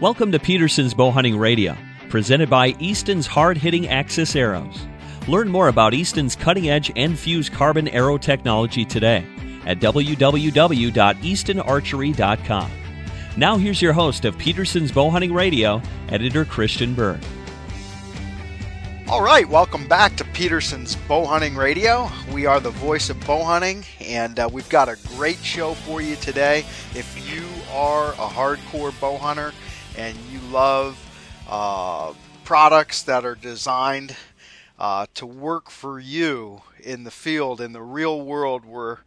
Welcome to Petersen's Bow Hunting Radio, presented by Easton's hard hitting Axis Arrows. Learn more about Easton's cutting edge and fuse carbon arrow technology today at www.eastonarchery.com. Now, here's your host of Petersen's Bow Hunting Radio, Editor Christian Berg. All right, welcome back to Petersen's Bow Hunting Radio. We are the voice of bow hunting, and uh, we've got a great show for you today. If you are a hardcore bow hunter and you love uh, products that are designed uh, to work for you in the field, in the real world where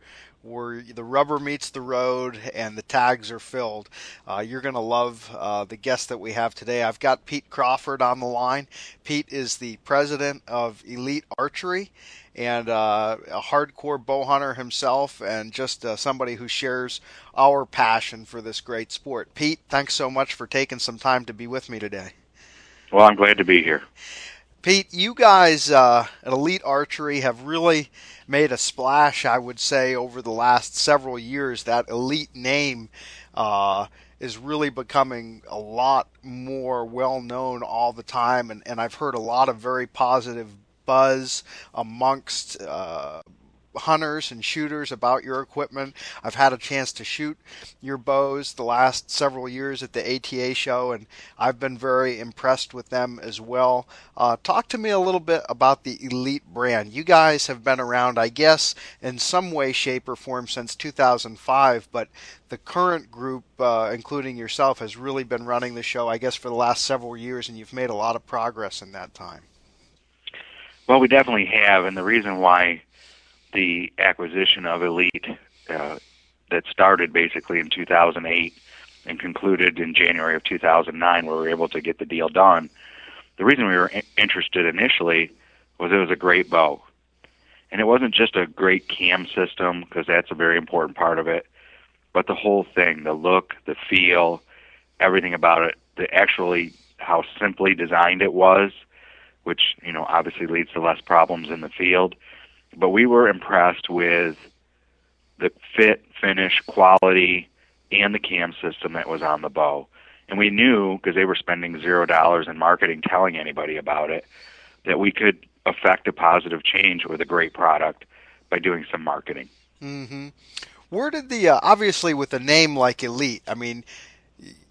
where the rubber meets the road and the tags are filled. Uh, you're going to love uh, the guest that we have today. I've got Pete Crawford on the line. Pete is the president of Elite Archery and uh, a hardcore bow hunter himself, and just uh, somebody who shares our passion for this great sport. Pete, thanks so much for taking some time to be with me today. Well, I'm glad to be here. Pete, you guys uh, at Elite Archery have really made a splash, I would say, over the last several years. That Elite name uh, is really becoming a lot more well known all the time, and, and I've heard a lot of very positive buzz amongst uh, hunters and shooters about your equipment. I've had a chance to shoot your bows the last several years at the ATA show, and I've been very impressed with them as well. Uh, talk to me a little bit about the Elite brand. You guys have been around, I guess, in some way, shape, or form since 2005, but the current group, uh, including yourself, has really been running the show, I guess, for the last several years, and you've made a lot of progress in that time. Well, we definitely have, and the reason why the acquisition of Elite uh, that started basically in 2008 and concluded in January of 2009, where we were able to get the deal done. The reason we were interested initially was it was a great bow. And it wasn't just a great cam system, because that's a very important part of it, but the whole thing the look, the feel, everything about it, the actually how simply designed it was, which, you know, obviously leads to less problems in the field but we were impressed with the fit, finish, quality, and the cam system that was on the bow. And we knew because they were spending zero dollars in marketing telling anybody about it that we could affect a positive change with a great product by doing some marketing. Mm-hmm. Where did the uh, obviously with a name like Elite? I mean,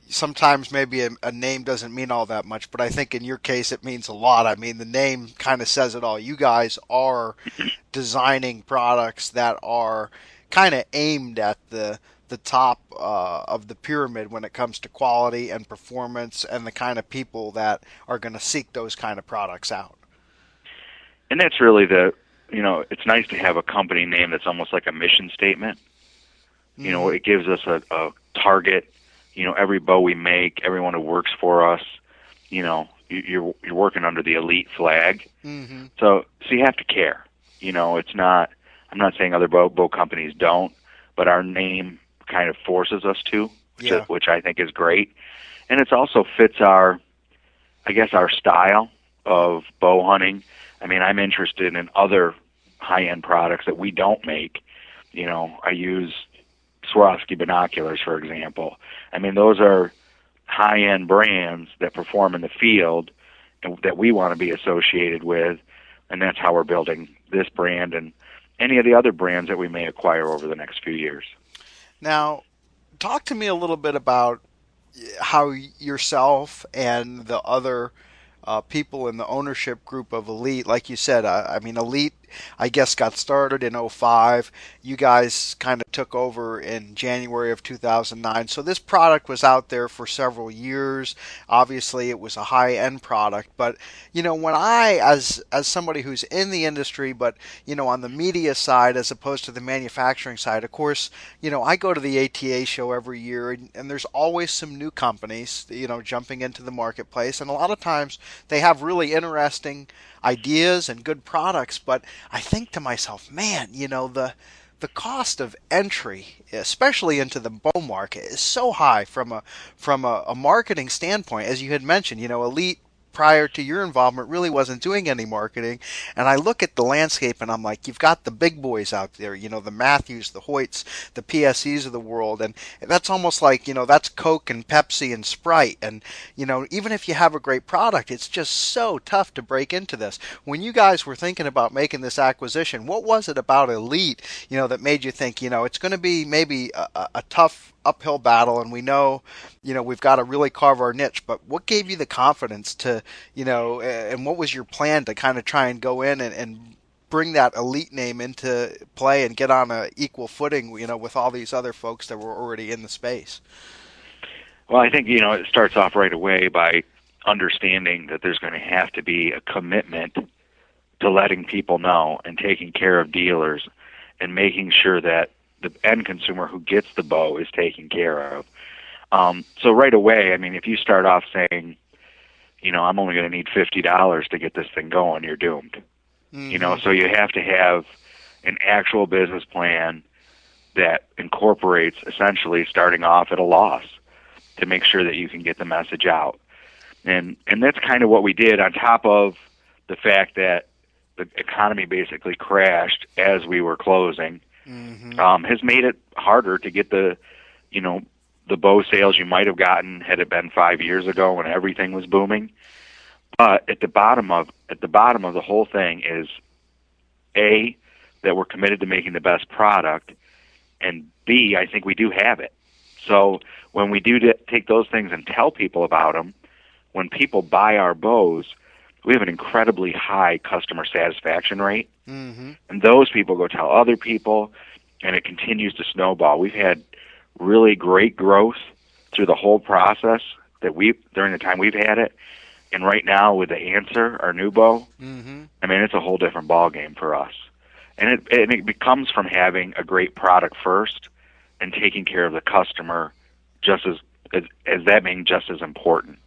sometimes maybe a, a, name doesn't mean all that much, but I think in your case it means a lot. I mean, the name kind of says it all. You guys are designing products that are kind of aimed at the the top uh, of the pyramid when it comes to quality and performance and the kind of people that are going to seek those kind of products out. And that's really the, you know, it's nice to have a company name that's almost like a mission statement. You know, mm-hmm. it gives us a, a target you know every bow we make, everyone who works for us, you know, you're you're working under the elite flag. Mm-hmm. So so you have to care. You know, it's not. I'm not saying other bow bow companies don't, but our name kind of forces us to, yeah. which I think is great, and it also fits our, I guess, our style of bow hunting. I mean, I'm interested in other high-end products that we don't make. You know, I use Swarovski binoculars, for example. I mean, those are high end brands that perform in the field and that we want to be associated with, and that's how we're building this brand and any of the other brands that we may acquire over the next few years. Now, talk to me a little bit about how yourself and the other uh, people in the ownership group of Elite, like you said, I, I mean, Elite I guess, got started in 05. You guys kind of took over in January of 2009. So this product was out there for several years. Obviously, it was a high-end product, but you know, when I as as somebody who's in the industry but, you know, on the media side as opposed to the manufacturing side, of course, you know, I go to the ATA show every year and, and there's always some new companies, you know, jumping into the marketplace and a lot of times they have really interesting ideas and good products, but I think to myself, man, you know, the the cost of entry, especially into the bow market, is so high from a from a, a marketing standpoint. As you had mentioned, you know, Elite prior to your involvement really wasn't doing any marketing. And I look at the landscape and I'm like, you've got the big boys out there, you know, the Mathews, the Hoyts, the PSEs of the world. And that's almost like, you know, that's Coke and Pepsi and Sprite. And, you know, even if you have a great product, it's just so tough to break into this. When you guys were thinking about making this acquisition, what was it about Elite, you know, that made you think, you know, it's going to be maybe a, a tough uphill battle and we know you know we've got to really carve our niche but what gave you the confidence to you know and what was your plan to kind of try and go in and, and bring that elite name into play and get on a equal footing you know with all these other folks that were already in the space? Well i think you know it starts off right away by understanding that there's going to have to be a commitment to letting people know and taking care of dealers and making sure that the end consumer who gets the bow is taken care of. Um, so right away, I mean, if you start off saying, you know, I'm only going to need fifty dollars to get this thing going, you're doomed. Mm-hmm. You know, so you have to have an actual business plan that incorporates essentially starting off at a loss to make sure that you can get the message out. And and that's kind of what we did on top of the fact that the economy basically crashed as we were closing mm-hmm. um, has made it harder to get the, you know, the bow sales you might have gotten had it been five years ago when everything was booming. But at the bottom of at the bottom of the whole thing is a that we're committed to making the best product, and B I think we do have it. So when we do take those things and tell people about them, when people buy our bows, we have an incredibly high customer satisfaction rate. Mm-hmm. And those people go tell other people, and it continues to snowball. We've had really great growth through the whole process that we during the time we've had it. And right now with the answer, our new bow, mm-hmm. I mean, it's a whole different ball game for us. And it, and it becomes from having a great product first and taking care of the customer just as, as, as that being just as important.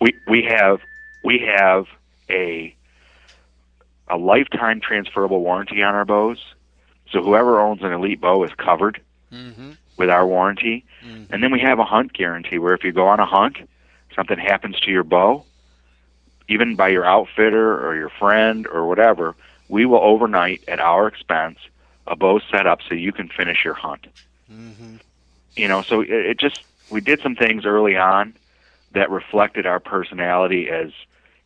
We, we have we have a a lifetime transferable warranty on our bows. So whoever owns an elite bow is covered mm-hmm. with our warranty. Mm-hmm. And then we have a hunt guarantee where if you go on a hunt, something happens to your bow, even by your outfitter or your friend or whatever, we will overnight at our expense a bow set up so you can finish your hunt. Mm-hmm. You know, so it, it just we did some things early on that reflected our personality as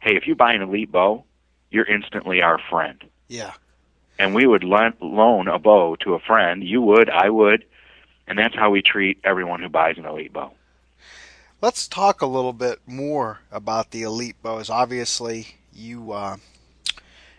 hey, if you buy an elite bow, you're instantly our friend. Yeah. And we would loan a bow to a friend. You would, I would, and that's how we treat everyone who buys an elite bow. Let's talk a little bit more about the elite bows. Obviously, you uh,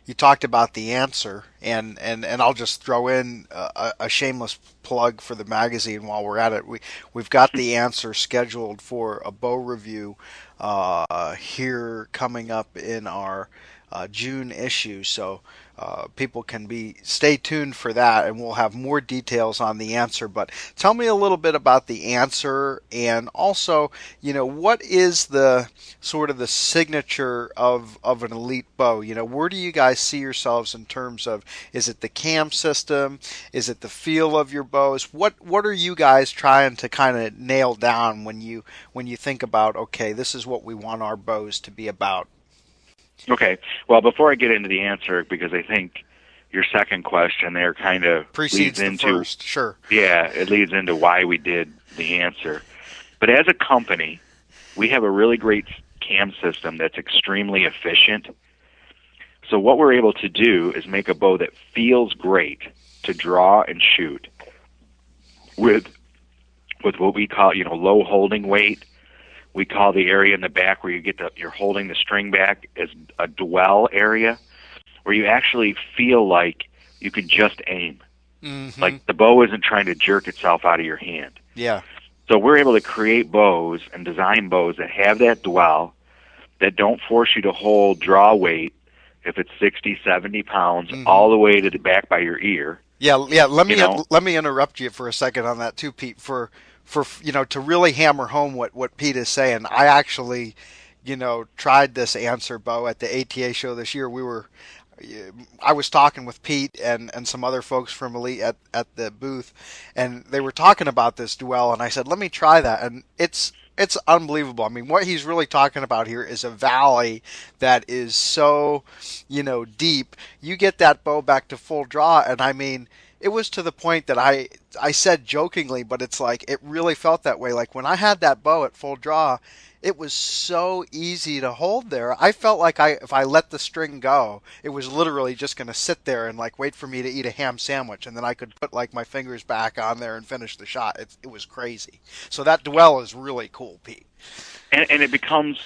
you talked about the answer, and, and, and I'll just throw in a, a, shameless plug for the magazine while we're at it. We we've got the answer scheduled for a bow review uh, here coming up in our uh, June issue. So uh, people can be stay tuned for that, and we'll have more details on the answer. But tell me a little bit about the answer, and also, you know, what is the sort of the signature of of an elite bow? You know, where do you guys see yourselves in terms of is it the cam system? Is it the feel of your bows? What what are you guys trying to kind of nail down when you when you think about okay, this is what we want our bows to be about? Okay. Well, before I get into the answer, because I think your second question there kind of precedes leads into first. Sure. Yeah, it leads into why we did the answer. But as a company, we have a really great cam system that's extremely efficient. So what we're able to do is make a bow that feels great to draw and shoot with with what we call, you know, low holding weight we call the area in the back where you get the you're holding the string back as a dwell area, where you actually feel like you can just aim. Mm-hmm. Like the bow isn't trying to jerk itself out of your hand. Yeah. So we're able to create bows and design bows that have that dwell, that don't force you to hold draw weight if it's 60, 70 pounds mm-hmm. all the way to the back by your ear. Yeah, yeah. Let me you know? let me interrupt you for a second on that too, Pete. For for you know to really hammer home what what Pete is saying. I actually, you know, tried this answer bow at the ATA show this year. We were I was talking with Pete and, and some other folks from Elite at, at the booth, and they were talking about this dwell, and I said, "Let me try that." And it's it's unbelievable. I mean, what he's really talking about here is a valley that is so, you know, deep. You get that bow back to full draw, and I mean, it was to the point that I I said jokingly, but it's like it really felt that way. Like when I had that bow at full draw, it was so easy to hold there. I felt like I if I let the string go, it was literally just going to sit there and like wait for me to eat a ham sandwich, and then I could put like my fingers back on there and finish the shot. It, it was crazy. So that dwell is really cool, Pete. And, and it becomes,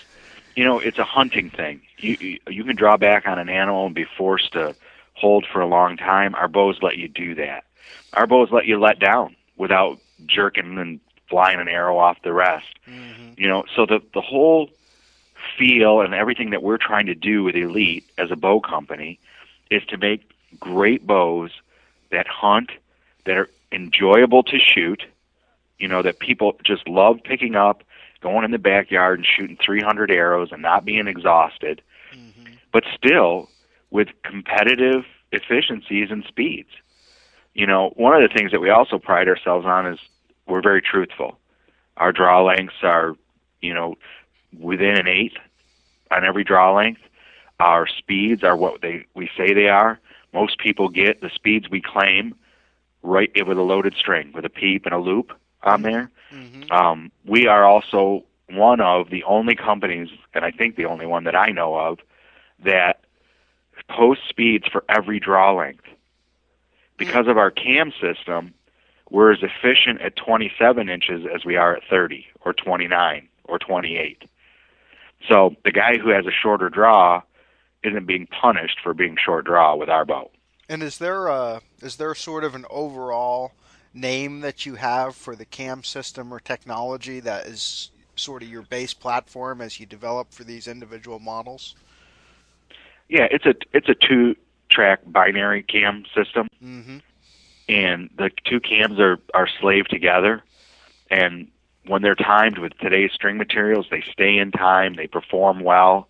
you know, it's a hunting thing. You, you you can draw back on an animal and be forced to hold for a long time. Our bows let you do that. Our bows let you let down without jerking and flying an arrow off the rest. Mm-hmm. You know, so the the whole feel and everything that we're trying to do with Elite as a bow company is to make great bows that hunt, that are enjoyable to shoot, you know, that people just love picking up, going in the backyard and shooting 300 arrows and not being exhausted, mm-hmm. but still with competitive efficiencies and speeds. You know, one of the things that we also pride ourselves on is we're very truthful. Our draw lengths are, you know, within an eighth on every draw length. Our speeds are what they we say they are. Most people get the speeds we claim right with a loaded string with a peep and a loop on mm-hmm. there. Mm-hmm. Um, we are also one of the only companies, and I think the only one that I know of, that post speeds for every draw length. Because of our cam system, we're as efficient at 27 inches as we are at 30 or 29 or 28. So the guy who has a shorter draw isn't being punished for being short draw with our bow. And is there a is there sort of an overall name that you have for the cam system or technology that is sort of your base platform as you develop for these individual models? Yeah, it's a it's a two track binary cam system, mm-hmm. and the two cams are are slaved together. And when they're timed with today's string materials, they stay in time. They perform well,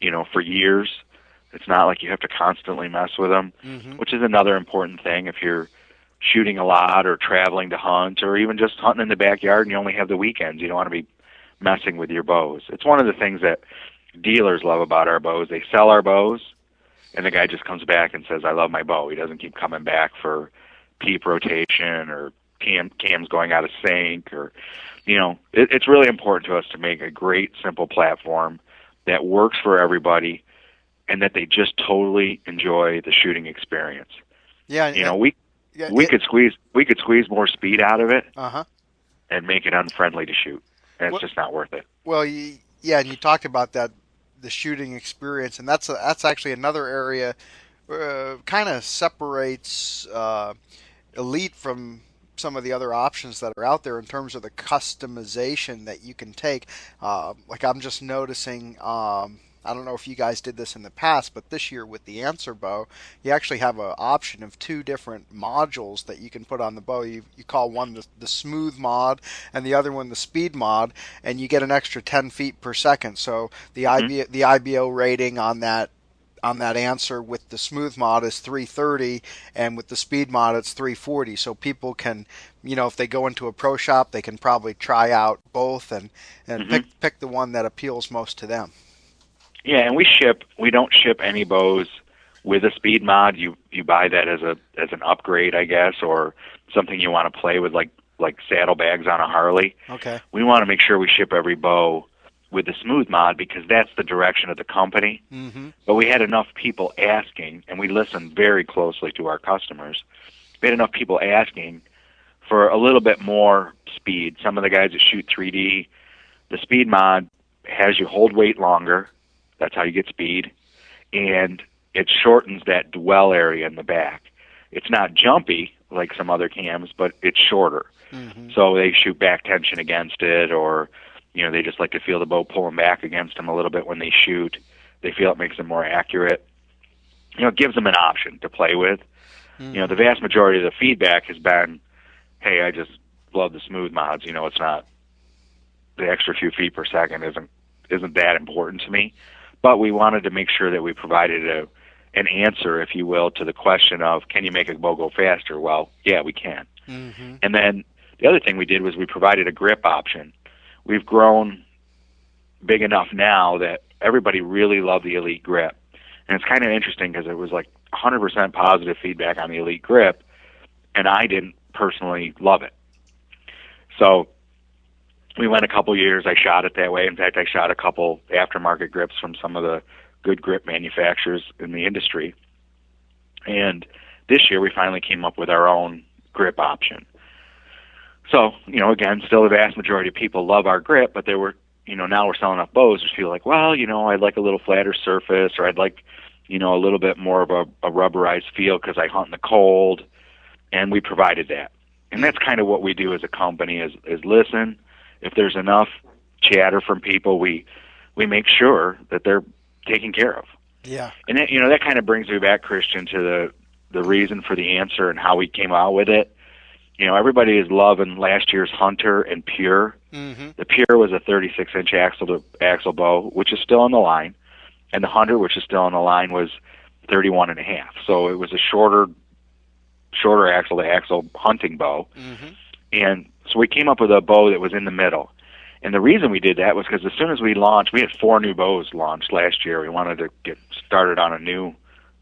you know, for years. It's not like you have to constantly mess with them, mm-hmm. which is another important thing if you're shooting a lot or traveling to hunt or even just hunting in the backyard and you only have the weekends. You don't want to be messing with your bows. It's one of the things that dealers love about our bows. They sell our bows, and the guy just comes back and says, "I love my bow." He doesn't keep coming back for peep rotation or cam cams going out of sync or you know it, it's really important to us to make a great simple platform that works for everybody and that they just totally enjoy the shooting experience yeah you know we yeah, we it, could squeeze we could squeeze more speed out of it uh-huh. and make it unfriendly to shoot and it's well, just not worth it well yeah and you talked about that the shooting experience, and that's a, that's actually another area uh, kind of separates uh, elite from some of the other options that are out there in terms of the customization that you can take. Uh, like I'm just noticing. Um, I don't know if you guys did this in the past, but this year with the answer bow, you actually have an option of two different modules that you can put on the bow. You, you call one the, the smooth mod and the other one the speed mod, and you get an extra 10 feet per second. So the mm-hmm. IB, the IBO rating on that on that answer with the smooth mod is 330 and with the speed mod it's 340 so people can you know if they go into a pro shop they can probably try out both and and mm-hmm. pick pick the one that appeals most to them yeah, and we ship. We don't ship any bows with a speed mod. You you buy that as a as an upgrade, I guess, or something you want to play with, like like saddlebags on a Harley. Okay. We want to make sure we ship every bow with the smooth mod because that's the direction of the company. Mm-hmm. But we had enough people asking, and we listened very closely to our customers. We had enough people asking for a little bit more speed. Some of the guys that shoot 3D, the speed mod has you hold weight longer that's how you get speed. And it shortens that dwell area in the back. It's not jumpy like some other cams, but it's shorter. Mm-hmm. So they shoot back tension against it, or you know they just like to feel the bow pulling back against them a little bit when they shoot. They feel it makes them more accurate. You know, it gives them an option to play with. Mm-hmm. You know, the vast majority of the feedback has been, "Hey, I just love the smooth mods. You know, it's not the extra few feet per second isn't isn't that important to me." But we wanted to make sure that we provided a an answer, if you will, to the question of can you make a bow go faster? Well, yeah, we can. Mm-hmm. And then the other thing we did was we provided a grip option. we've grown big enough now that everybody really loved the Elite grip. And it's kind of interesting because it was like 100% positive feedback on the Elite grip, and I didn't personally love it. So we went a couple years. I shot it that way. In fact, I shot a couple aftermarket grips from some of the good grip manufacturers in the industry. And this year we finally came up with our own grip option. So, you know, again, still the vast majority of people love our grip, but there were, you know, now we're selling off bows which feel like, well, you know, I'd like a little flatter surface or I'd like, you know, a little bit more of a, a rubberized feel because I hunt in the cold. And we provided that. And that's kind of what we do as a company is, is listen. If there's enough chatter from people, we, we make sure that they're taken care of. Yeah. And that, you know, that kind of brings me back, Christian, to the, the reason for the answer and how we came out with it you know, everybody is loving last year's Hunter and Pure. Mm-hmm. The Pure was a 36 inch axle to axle bow, which is still on the line, and the Hunter, which is still on the line, was 31 and a half. So it was a shorter, shorter axle to axle hunting bow. Mm-hmm. And so we came up with a bow that was in the middle. And the reason we did that was because as soon as we launched, we had four new bows launched last year. We wanted to get started on a new,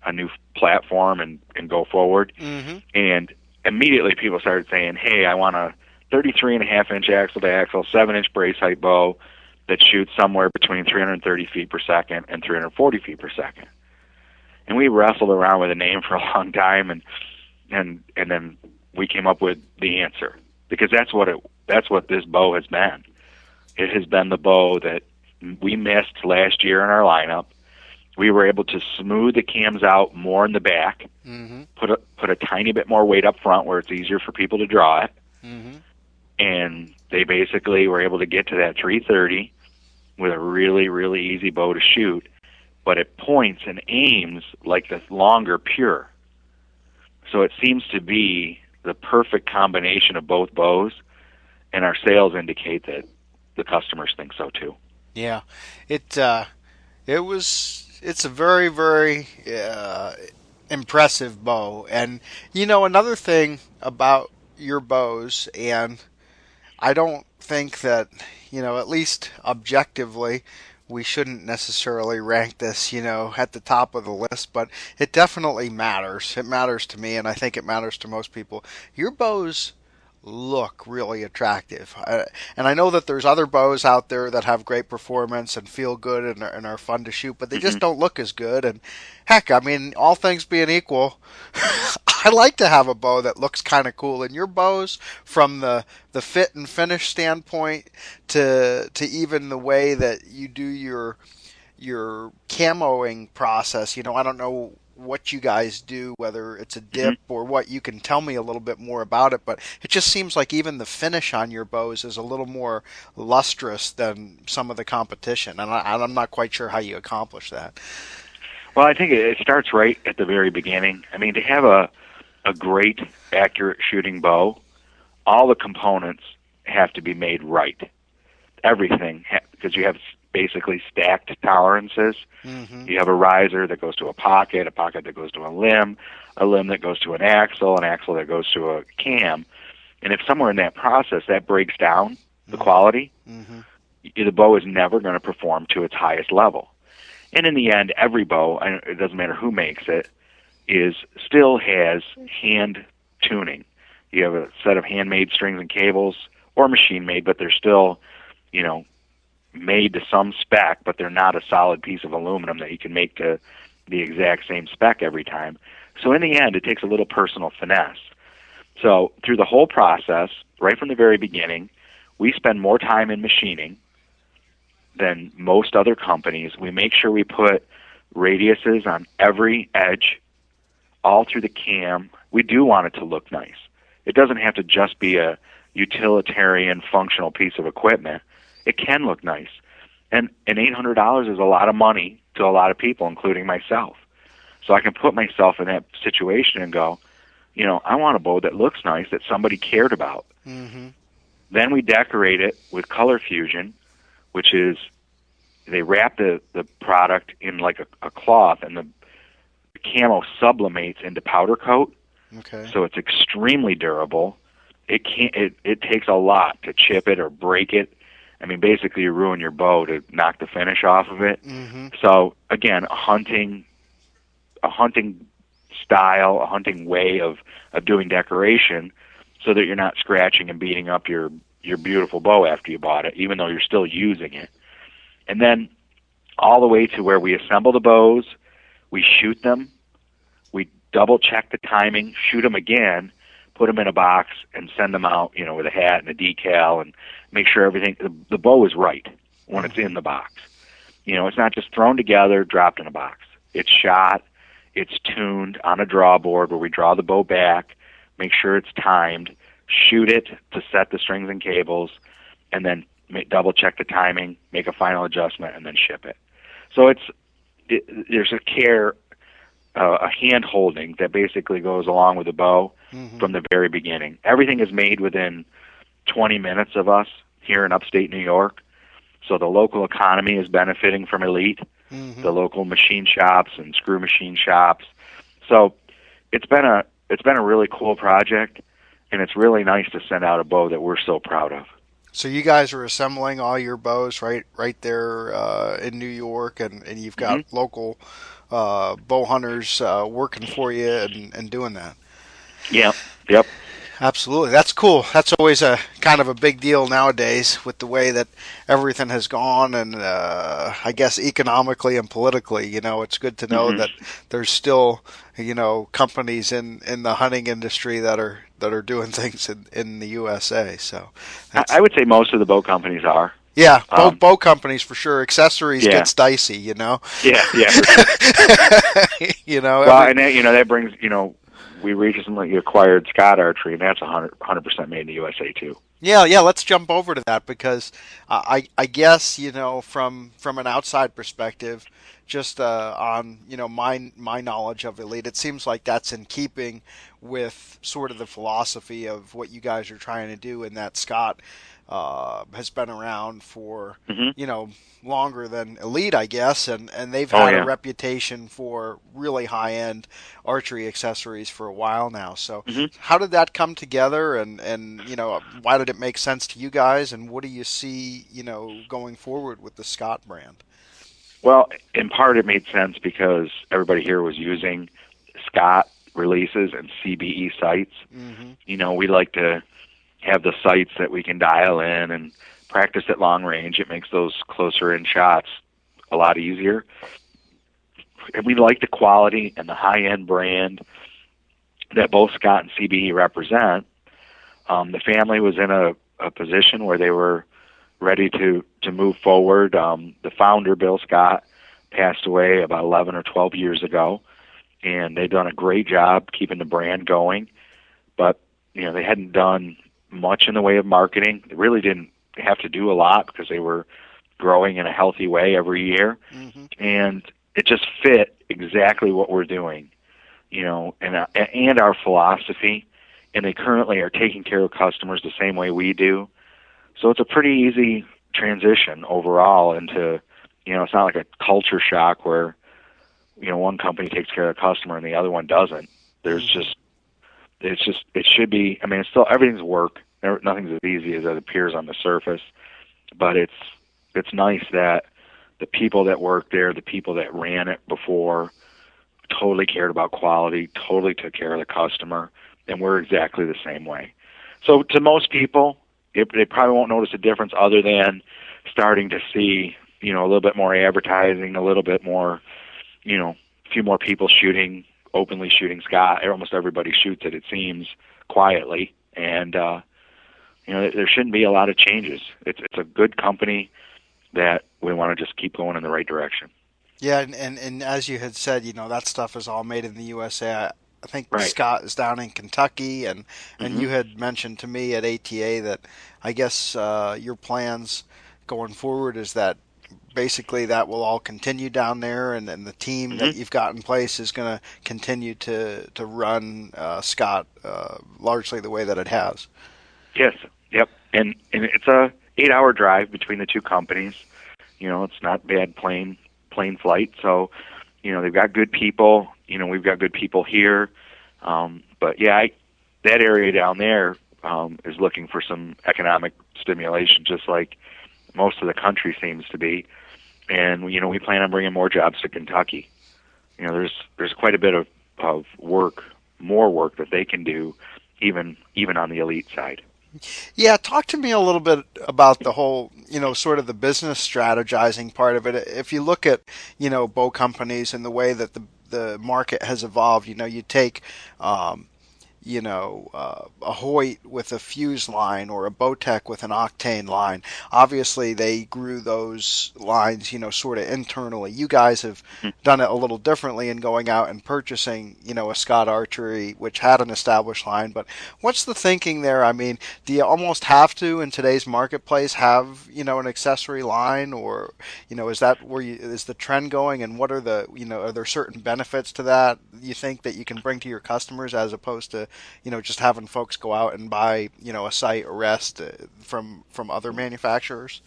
a new platform and and go forward. Mm-hmm. And immediately people started saying, "Hey, I want a 33 and a half inch axle to axle, seven inch brace height bow that shoots somewhere between 330 feet per second and 340 feet per second." And we wrestled around with a name for a long time, and and and then we came up with the answer because that's what it that's what this bow has been. It has been the bow that we missed last year in our lineup we were able to smooth the cams out more in the back, mm-hmm. put a put a tiny bit more weight up front where it's easier for people to draw it, mm-hmm. and they basically were able to get to that 330 with a really really easy bow to shoot, but it points and aims like the longer pure. So it seems to be the perfect combination of both bows, and our sales indicate that the customers think so too. Yeah, it uh, it was it's a very very uh, impressive bow. And you know another thing about your bows, and I don't think that you know at least objectively we shouldn't necessarily rank this, you know, at the top of the list, but it definitely matters. It matters to me, and I think it matters to most people. Your bows look really attractive. And I know that there's other bows out there that have great performance and feel good and are, and are fun to shoot, but they just Mhm. don't look as good. And heck, I mean, all things being equal, I like to have a bow that looks kind of cool. And your bows, from the the fit and finish standpoint to to even the way that you do your your camoing process, you know, I don't know what you guys do, whether it's a mm-hmm. dip or what. You can tell me a little bit more about it, but it just seems like even the finish on your bows is a little more lustrous than some of the competition, and I, I'm not quite sure how you accomplish that. Well, I think it starts right at the very beginning. I mean, to have a a great, accurate shooting bow, all the components have to be made right. Everything, ha- because you have basically stacked tolerances. Mm-hmm. You have a riser that goes to a pocket, a pocket that goes to a limb, a limb that goes to an axle, an axle that goes to a cam. And if somewhere in that process that breaks down the quality, Mm-hmm. the bow is never going to perform to its highest level. And in the end, every bow, I- it doesn't matter who makes it, is still has hand tuning. You have a set of handmade strings and cables or machine made, but they're still, you know, made to some spec, but they're not a solid piece of aluminum that you can make to the exact same spec every time. So in the end, it takes a little personal finesse. So through the whole process, right from the very beginning, we spend more time in machining than most other companies. We make sure we put radiuses on every edge, all through the cam. We do want it to look nice. It doesn't have to just be a utilitarian, functional piece of equipment. It can look nice. And and eight hundred dollars is a lot of money to a lot of people, including myself. So I can put myself in that situation and go, you know, I want a bow that looks nice that somebody cared about. Mm-hmm. Then we decorate it with color fusion, which is they wrap the, the product in like a, a cloth and the camo sublimates into powder coat, Okay. so it's extremely durable. It can't it, it takes a lot to chip it or break it. I mean, basically, you ruin your bow to knock the finish off of it. Mm-hmm. So again, a hunting, a hunting style, a hunting way of of doing decoration, so that you're not scratching and beating up your your beautiful bow after you bought it, even though you're still using it. And then all the way to where we assemble the bows, we shoot them, we double check the timing, shoot them again, put them in a box, and send them out, you know, with a hat and a decal, and make sure everything the, the bow is right when it's in the box. You know, it's not just thrown together, dropped in a box. It's shot, it's tuned on a draw board where we draw the bow back, make sure it's timed, shoot it to set the strings and cables, and then make, double check the timing, make a final adjustment, and then ship it. So it's it, there's a care, uh, a hand holding that basically goes along with the bow Mm-hmm. from the very beginning. Everything is made within 20 minutes of us here in upstate New York. So the local economy is benefiting from Elite, Mm-hmm. the local machine shops and screw machine shops. So it's been a it's been a really cool project, and it's really nice to send out a bow that we're so proud of. So you guys are assembling all your bows right right there uh, in New York, and, and you've got Mm-hmm. local uh, bow hunters uh, working for you and, and doing that. Yep, yep. Absolutely, that's cool. That's always a kind of a big deal nowadays with the way that everything has gone, and uh, I guess economically and politically. You know, it's good to know Mhm. that there's still you know companies in, in the hunting industry that are that are doing things in, in the USA. So, I, I would say most of the bow companies are. Yeah, bow, um, bow companies for sure. Accessories Yeah. gets dicey, you know. Yeah, yeah. you know, well, every- and that, you know that brings you know we recently acquired Scott Archery, and that's a hundred hundred percent made in the USA too. Yeah, yeah. Let's jump over to that because uh, I, I guess you know from from an outside perspective, just uh, on you know my my knowledge of Elite, it seems like that's in keeping with sort of the philosophy of what you guys are trying to do, and that Scott uh, has been around for Mhm. you know longer than Elite, I guess, and and they've Oh, had yeah. a reputation for really high end archery accessories for a while now. So Mhm. how did that come together, and and you know why did it make sense to you guys, and what do you see you know going forward with the Scott brand? Well, in part it made sense because everybody here was using Scott releases and CBE sights. Mm-hmm. You know, we like to have the sights that we can dial in and practice at long range. It makes those closer in shots a lot easier. And we like the quality and the high end brand that both Scott and CBE represent. Um, the family was in a, a position where they were ready to to move forward. Um, the founder, Bill Scott, passed away about 11 or 12 years ago, and they've done a great job keeping the brand going. But you know, they hadn't done much in the way of marketing. They really didn't have to do a lot because they were growing in a healthy way every year, Mm-hmm. and it just fit exactly what we're doing. You know, and uh, and our philosophy. And they currently are taking care of customers the same way we do. So it's a pretty easy transition overall into, you know, it's not like a culture shock where, you know, one company takes care of the customer and the other one doesn't. There's just, it's just, it should be, I mean, it's still, everything's work. Nothing's as easy as it appears on the surface, but it's, it's nice that the people that worked there, the people that ran it before, totally cared about quality, totally took care of the customer, and we're exactly the same way. So to most people, it, they probably won't notice a difference other than starting to see, you know, a little bit more advertising, a little bit more, you know, a few more people shooting, openly shooting Scott. Almost everybody shoots it, it seems, quietly. And, uh, you know, there shouldn't be a lot of changes. It's, it's a good company that we want to just keep going in the right direction. Yeah, and, and and as you had said, you know that stuff is all made in the USA. I, I think Right. Scott is down in Kentucky, and and Mhm. you had mentioned to me at ATA that I guess uh, your plans going forward is that basically that will all continue down there, and, and the team that Mhm. you've got in place is going to continue to to run uh, Scott uh, largely the way that it has. Yes. Yep. And and it's a eight hour drive between the two companies. You know, it's not bad plane plane flight. So, you know, they've got good people. You know, we've got good people here. Um, but yeah, I, that area down there um, is looking for some economic stimulation, just like most of the country seems to be, and you know we plan on bringing more jobs to Kentucky. You know, there's there's quite a bit of of work, more work that they can do, even even on the elite side. Yeah, talk to me a little bit about the whole, you know, sort of the business strategizing part of it. If you look at, you know, bow companies and the way that the the market has evolved, you know, you take um, you know, uh, a Hoyt with a fuse line or a Bowtech with an octane line. Obviously, they grew those lines, you know, sort of internally. You guys have hmm. done it a little differently in going out and purchasing, you know, a Scott Archery, which had an established line. But what's the thinking there? I mean, do you almost have to in today's marketplace have, you know, an accessory line, or, you know, is that where you, is the trend going? And what are the, you know, are there certain benefits to that you think that you can bring to your customers as opposed to you know just having folks go out and buy you know a sight rest uh, from from other manufacturers?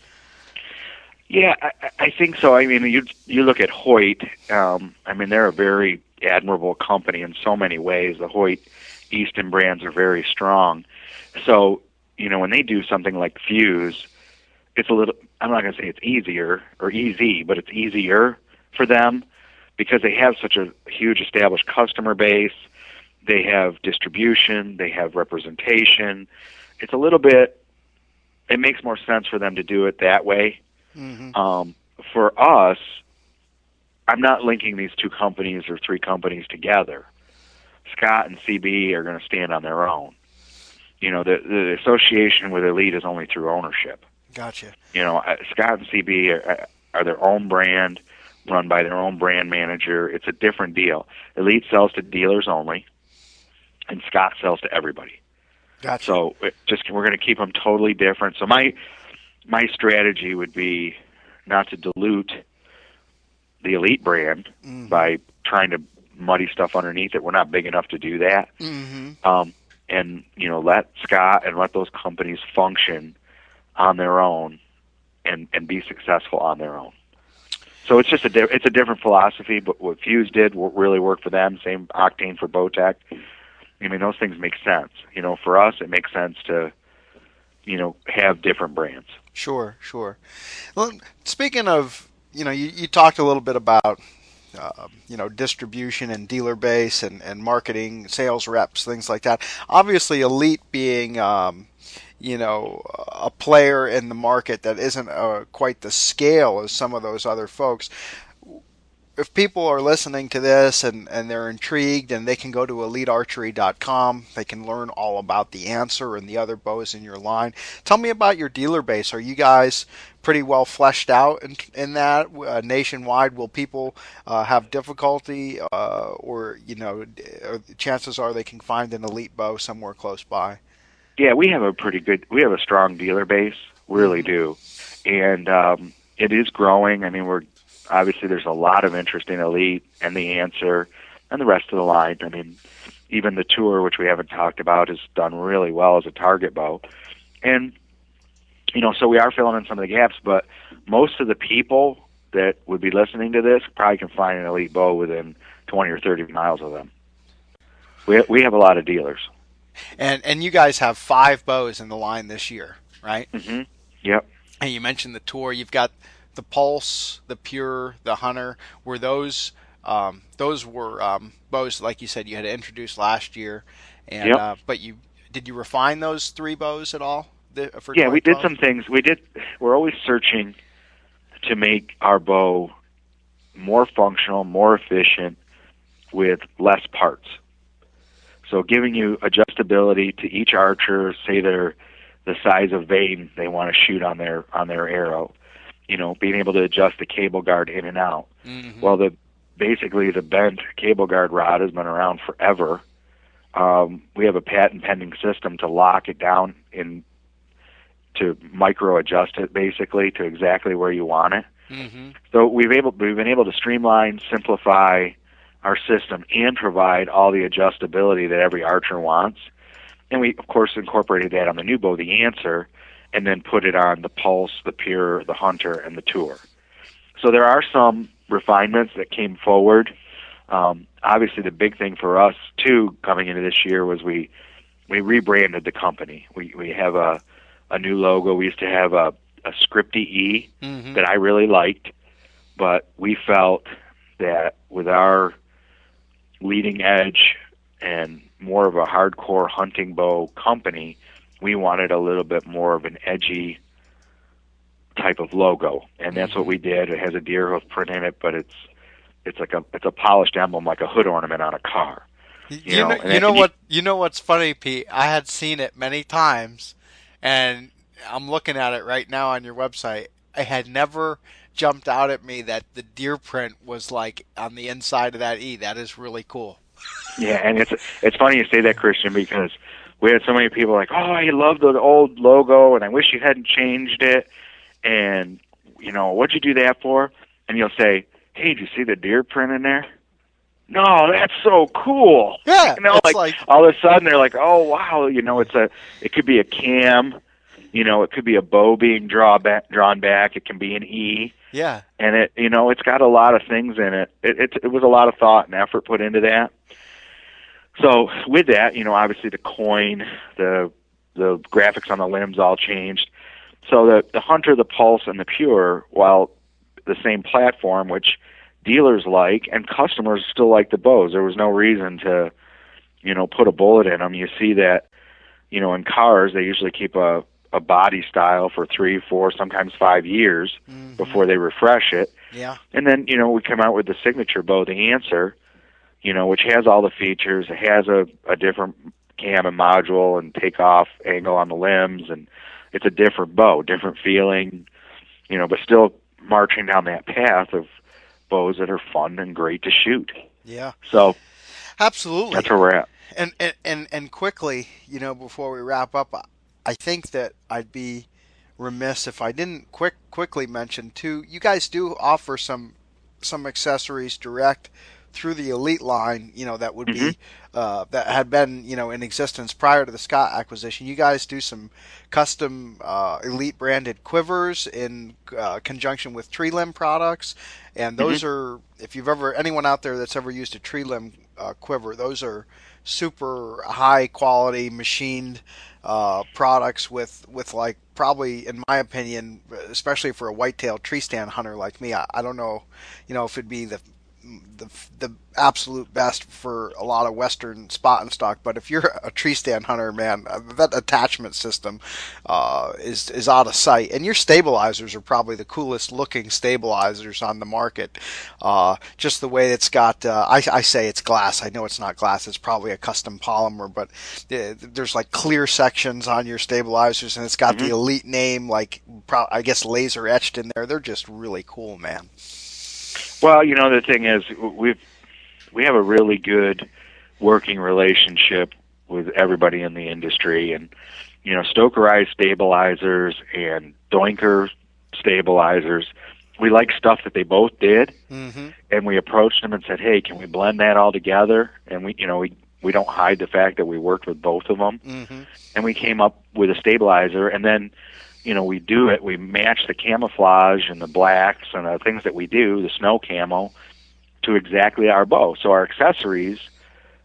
Yeah, I, I think so. I mean, you you look at Hoyt. Um, I mean, they're a very admirable company in so many ways. The Hoyt Easton brands are very strong. So, you know, when they do something like Fuse, it's a little. I'm not going to say it's easier or easy, but it's easier for them because they have such a huge established customer base they have distribution, they have representation. It's a little bit. It makes more sense for them to do it that way. Mm-hmm. Um, for us, I'm not linking these two companies or three companies together. Scott and CB are going to stand on their own. You know, the the association with Elite is only through ownership. Gotcha. You know, uh, Scott and CB are, are their own brand, run by their own brand manager. It's a different deal. Elite sells to dealers only and Scott sells to everybody. Gotcha. So just we're going to keep them totally different. So my my strategy would be not to dilute the elite brand mm-hmm. by trying to muddy stuff underneath it. We're not big enough to do that. Mm-hmm. Um, and you know, let Scott and let those companies function on their own and and be successful on their own. So it's just a di- it's a different philosophy. But what Fuse did really worked for them. Same octane for Bowtech. I mean, those things make sense. You know, for us, it makes sense to, you know, have different brands. Sure, sure. Well, speaking of, you know, you, you talked a little bit about, uh, you know, distribution and dealer base and, and marketing, sales reps, things like that. Obviously, Elite being, um, you know, a player in the market that isn't uh, quite the scale as some of those other folks if people are listening to this and, and they're intrigued and they can go to elitearchery.com, they can learn all about the answer and the other bows in your line. Tell me about your dealer base. Are you guys pretty well fleshed out in, in that uh, nationwide? Will people uh, have difficulty uh, or, you know, chances are they can find an elite bow somewhere close by? Yeah, we have a pretty good, we have a strong dealer base, really mm-hmm. do. And um, it is growing. I mean, we're obviously there's a lot of interest in Elite and the Answer and the rest of the line. I mean, even the Tour, which we haven't talked about, has done really well as a target bow. And, you know, so we are filling in some of the gaps, but most of the people that would be listening to this probably can find an Elite bow within 20 or 30 miles of them. We, we have a lot of dealers. And and you guys have five bows in the line this year, right? Mm-hmm. Yep. And you mentioned the tour. You've got the Pulse, the Pure, the Hunter, were those um, those were um, bows like you said you had introduced last year, and yep. uh, but you did you refine those three bows at all? For yeah, we did some things. We did. We're always searching to make our bow more functional, more efficient, with less parts. So giving you adjustability to each archer, say they're the size of vane they want to shoot on their on their arrow you know, being able to adjust the cable guard in and out. Mm-hmm. Well, the basically the bent cable guard rod has been around forever. Um, we have a patent pending system to lock it down in to micro adjust it basically to exactly where you want it. Mm-hmm. So we've able we've been able to streamline, simplify our system, and provide all the adjustability that every archer wants. And we of course incorporated that on the new bow, the Answer, and then put it on the Pulse, the Pure, the Hunter, and the Tour. So there are some refinements that came forward. Um, obviously, the big thing for us too coming into this year was we we rebranded the company. We we have a a new logo. We used to have a a scripty E Mm-hmm. that I really liked, but we felt that with our leading edge and more of a hardcore hunting bow company, we wanted a little bit more of an edgy type of logo, and that's what mm-hmm. we did. It has a deer hoof print in it, but it's it's like a it's a polished emblem, like a hood ornament on a car. You, you know, know, you know what? You know what's funny, Pete? I had seen it many times, and I'm looking at it right now on your website. I had never jumped out at me that the deer print was like on the inside of that E. That is really cool. Yeah, and it's it's funny you say that, Christian, because we had so many people like, "Oh, I love the old logo, and I wish you hadn't changed it." And you know, what'd you do that for? And you'll say, "Hey, did you see the deer print in there?" No, that's so cool. Yeah, you know, like, like- all of a sudden they're like, "Oh, wow!" You know, it's a it could be a cam, you know, it could be a bow being draw back, drawn back. It can be an E Yeah, and it you know it's got a lot of things in it. It it, it was a lot of thought and effort put into that. So with that, you know, obviously the coin, the the graphics on the limbs all changed. So the the hunter, the pulse, and the pure, while the same platform, which dealers like and customers still like the bows. There was no reason to, you know, put a bullet in them. You see that, you know, in cars they usually keep a a body style for three, four, sometimes five years Mhm. before they refresh it. yeah, And then, you know, we come out with the signature bow, the Answer, you know, which has all the features. It has a, a different cam and module and takeoff angle on the limbs, and it's a different bow, different feeling, you know, but still marching down that path of bows that are fun and great to shoot. yeah, So absolutely. that's where we're at. And, and and and quickly, you know, before we wrap up, I- I think that I'd be remiss if I didn't quick quickly mention too. You guys do offer some some accessories direct through the Elite line. You know that would be uh, that had been you know in existence prior to the Scott acquisition. You guys do some custom uh, Elite branded quivers in uh, conjunction with tree limb products, and those are if you've ever anyone out there that's ever used a tree limb uh, quiver, those are super high quality machined uh, products with with like probably in my opinion especially for a whitetail tree stand hunter like me I, I don't know you know if it'd be the the the absolute best for a lot of western spot and stock but if you're a tree stand hunter man uh, that attachment system uh, is is out of sight. And your stabilizers are probably the coolest looking stabilizers on the market. Uh, just the way it's got uh, I, I say it's glass. I know it's not glass. It's probably a custom polymer but uh, there's like clear sections on your stabilizers and it's got the elite name like pro- I guess laser etched in there. They're just really cool man Well, you know, the thing is, we've we have a really good working relationship with everybody in the industry, and you know, Stokerized stabilizers and Doinker stabilizers. We like stuff that they both did, mm-hmm. and we approached them and said, "Hey, can we blend that all together?" And we, you know, we we don't hide the fact that we worked with both of them, Mm-hmm. and we came up with a stabilizer, and then you know, we do it. We match the camouflage and the blacks and the things that we do, the snow camo, to exactly our bow. So our accessories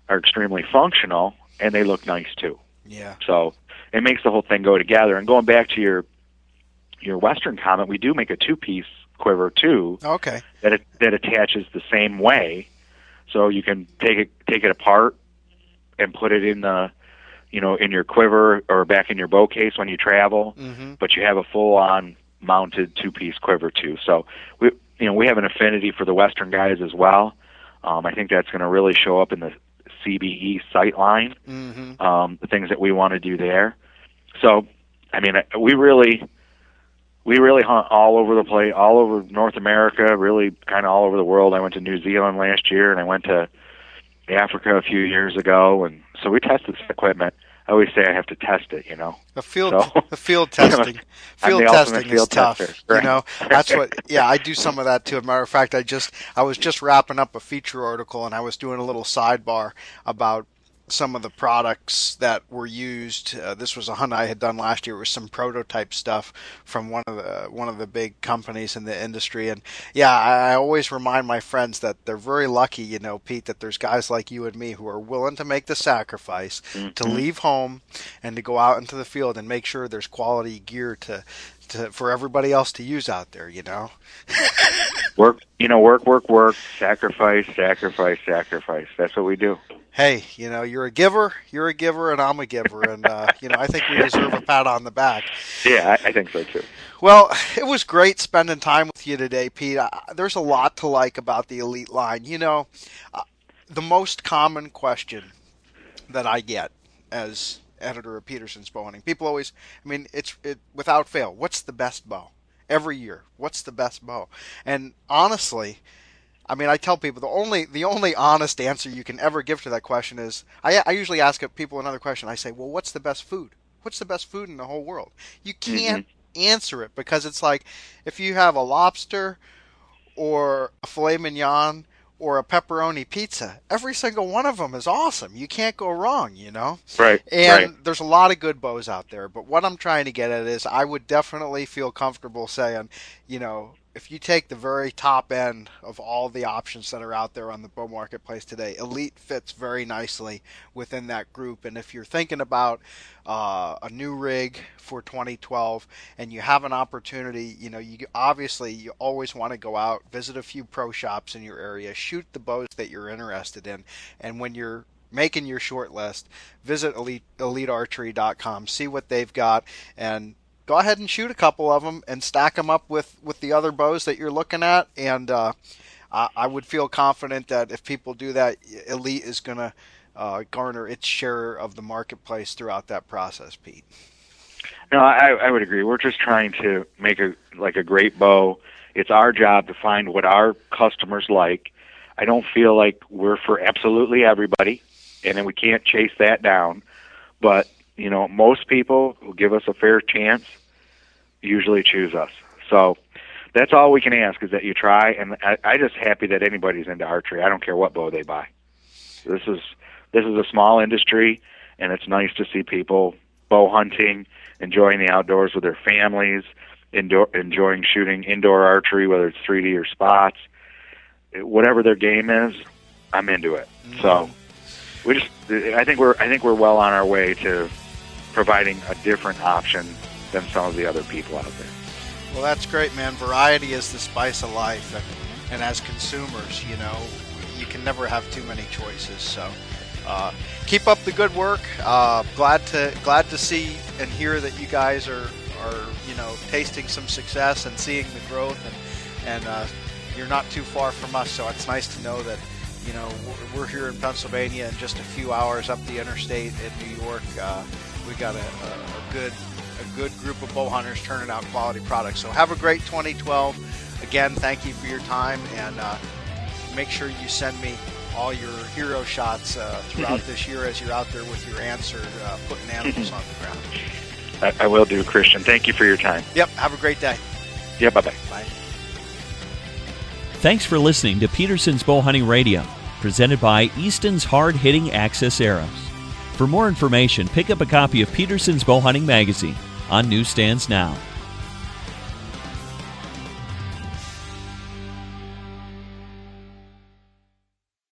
are extremely functional and they look nice too. yeah So it makes the whole thing go together. And going back to your your Western comment, we do make a two piece quiver too okay that it, that attaches the same way. So you can take it take it apart and put it in the you know in your quiver or back in your bow case when you travel mm-hmm. but you have a full on mounted two piece quiver too. So we you know we have an affinity for the Western guys as well. Um, I think that's going to really show up in the CBE sight line. Mm-hmm. Um, the things that we want to do there. So I mean we really we really hunt all over the place, all over North America, really kind of all over the world. I went to New Zealand last year, and I went to Africa a few years ago, and so we tested this equipment. I always say I have to test it, you know. The field, So- the field testing, field testing is tough. tester. You know, that's what. Yeah, I do some of that too. As a matter of fact, I just I was just wrapping up a feature article, and I was doing a little sidebar about some of the products that were used. Uh, this was a hunt I had done last year. It was some prototype stuff from one of the one of the big companies in the industry. And yeah, I, I always remind my friends that they're very lucky, you know, Pete, that there's guys like you and me who are willing to make the sacrifice mm-hmm. to leave home and to go out into the field and make sure there's quality gear to to, for everybody else to use out there, you know. work, you know, work, work, work, sacrifice, sacrifice, sacrifice. That's what we do. Hey, you know, you're a giver, you're a giver, and I'm a giver, and uh, you know, I think we deserve a pat on the back. Yeah, I, I think so too. Well, it was great spending time with you today, Pete. Uh, there's a lot to like about the Elite line. You know, uh, the most common question that I get as editor of Petersen's bow hunting. People always, I mean, it's it without fail. What's the best bow every year? What's the best bow? And honestly, I mean, I tell people the only the only honest answer you can ever give to that question is I, I usually ask people another question. I say, well, what's the best food? What's the best food in the whole world? You can't mm-hmm. answer it because it's like if you have a lobster or a filet mignon or a pepperoni pizza. Every single one of them is awesome. You can't go wrong, you know? Right. And right. there's a lot of good bows out there. But what I'm trying to get at is I would definitely feel comfortable saying, you know, if you take the very top end of all the options that are out there on the bow marketplace today, Elite fits very nicely within that group. And if you're thinking about uh, a new rig for 2012 and you have an opportunity, you know, you obviously you always want to go out, visit a few pro shops in your area, shoot the bows that you're interested in, and when you're making your short list, visit elite, elitearchery.com, see what they've got, and go ahead and shoot a couple of them and stack them up with, with the other bows that you're looking at. And uh, I, would feel confident that if people do that, Elite is going to uh, garner its share of the marketplace throughout that process, Pete. No, I, I would agree. We're just trying to make a like a great bow. It's our job to find what our customers like. I don't feel like we're for absolutely everybody, and then we can't chase that down. But you know, most people will give us a fair chance usually choose us. So that's all we can ask is that you try. And I, I just happy that anybody's into archery. I don't care what bow they buy. This is this is a small industry, and it's nice to see people bow hunting, enjoying the outdoors with their families, indoor, enjoying shooting indoor archery, whether it's 3D or spots, whatever their game is. I'm into it. Mm-hmm. So we just, I think we're, I think we're well on our way to providing a different option than some of the other people out there. Well, that's great, man. Variety is the spice of life, and, and as consumers, you know, you can never have too many choices. So, uh, keep up the good work. Uh, glad to glad to see and hear that you guys are are you know tasting some success and seeing the growth, and and uh, you're not too far from us. So it's nice to know that you know we're, here in Pennsylvania and just a few hours up the interstate in New York. Uh, we got a, a, a good a good group of bow hunters turning out quality products. So have a great 2012. Again, thank you for your time, and uh, make sure you send me all your hero shots uh, throughout this year as you're out there with your answer, uh, putting animals on the ground. I, I, will do, Christian. Thank you for your time. Yep. Have a great day. Yeah. Bye-bye. Bye. Thanks for listening to Petersen's Bow Hunting Radio, presented by Easton's Hard Hitting Axis Arrows. For more information, pick up a copy of Petersen's Bow Hunting Magazine on newsstands now.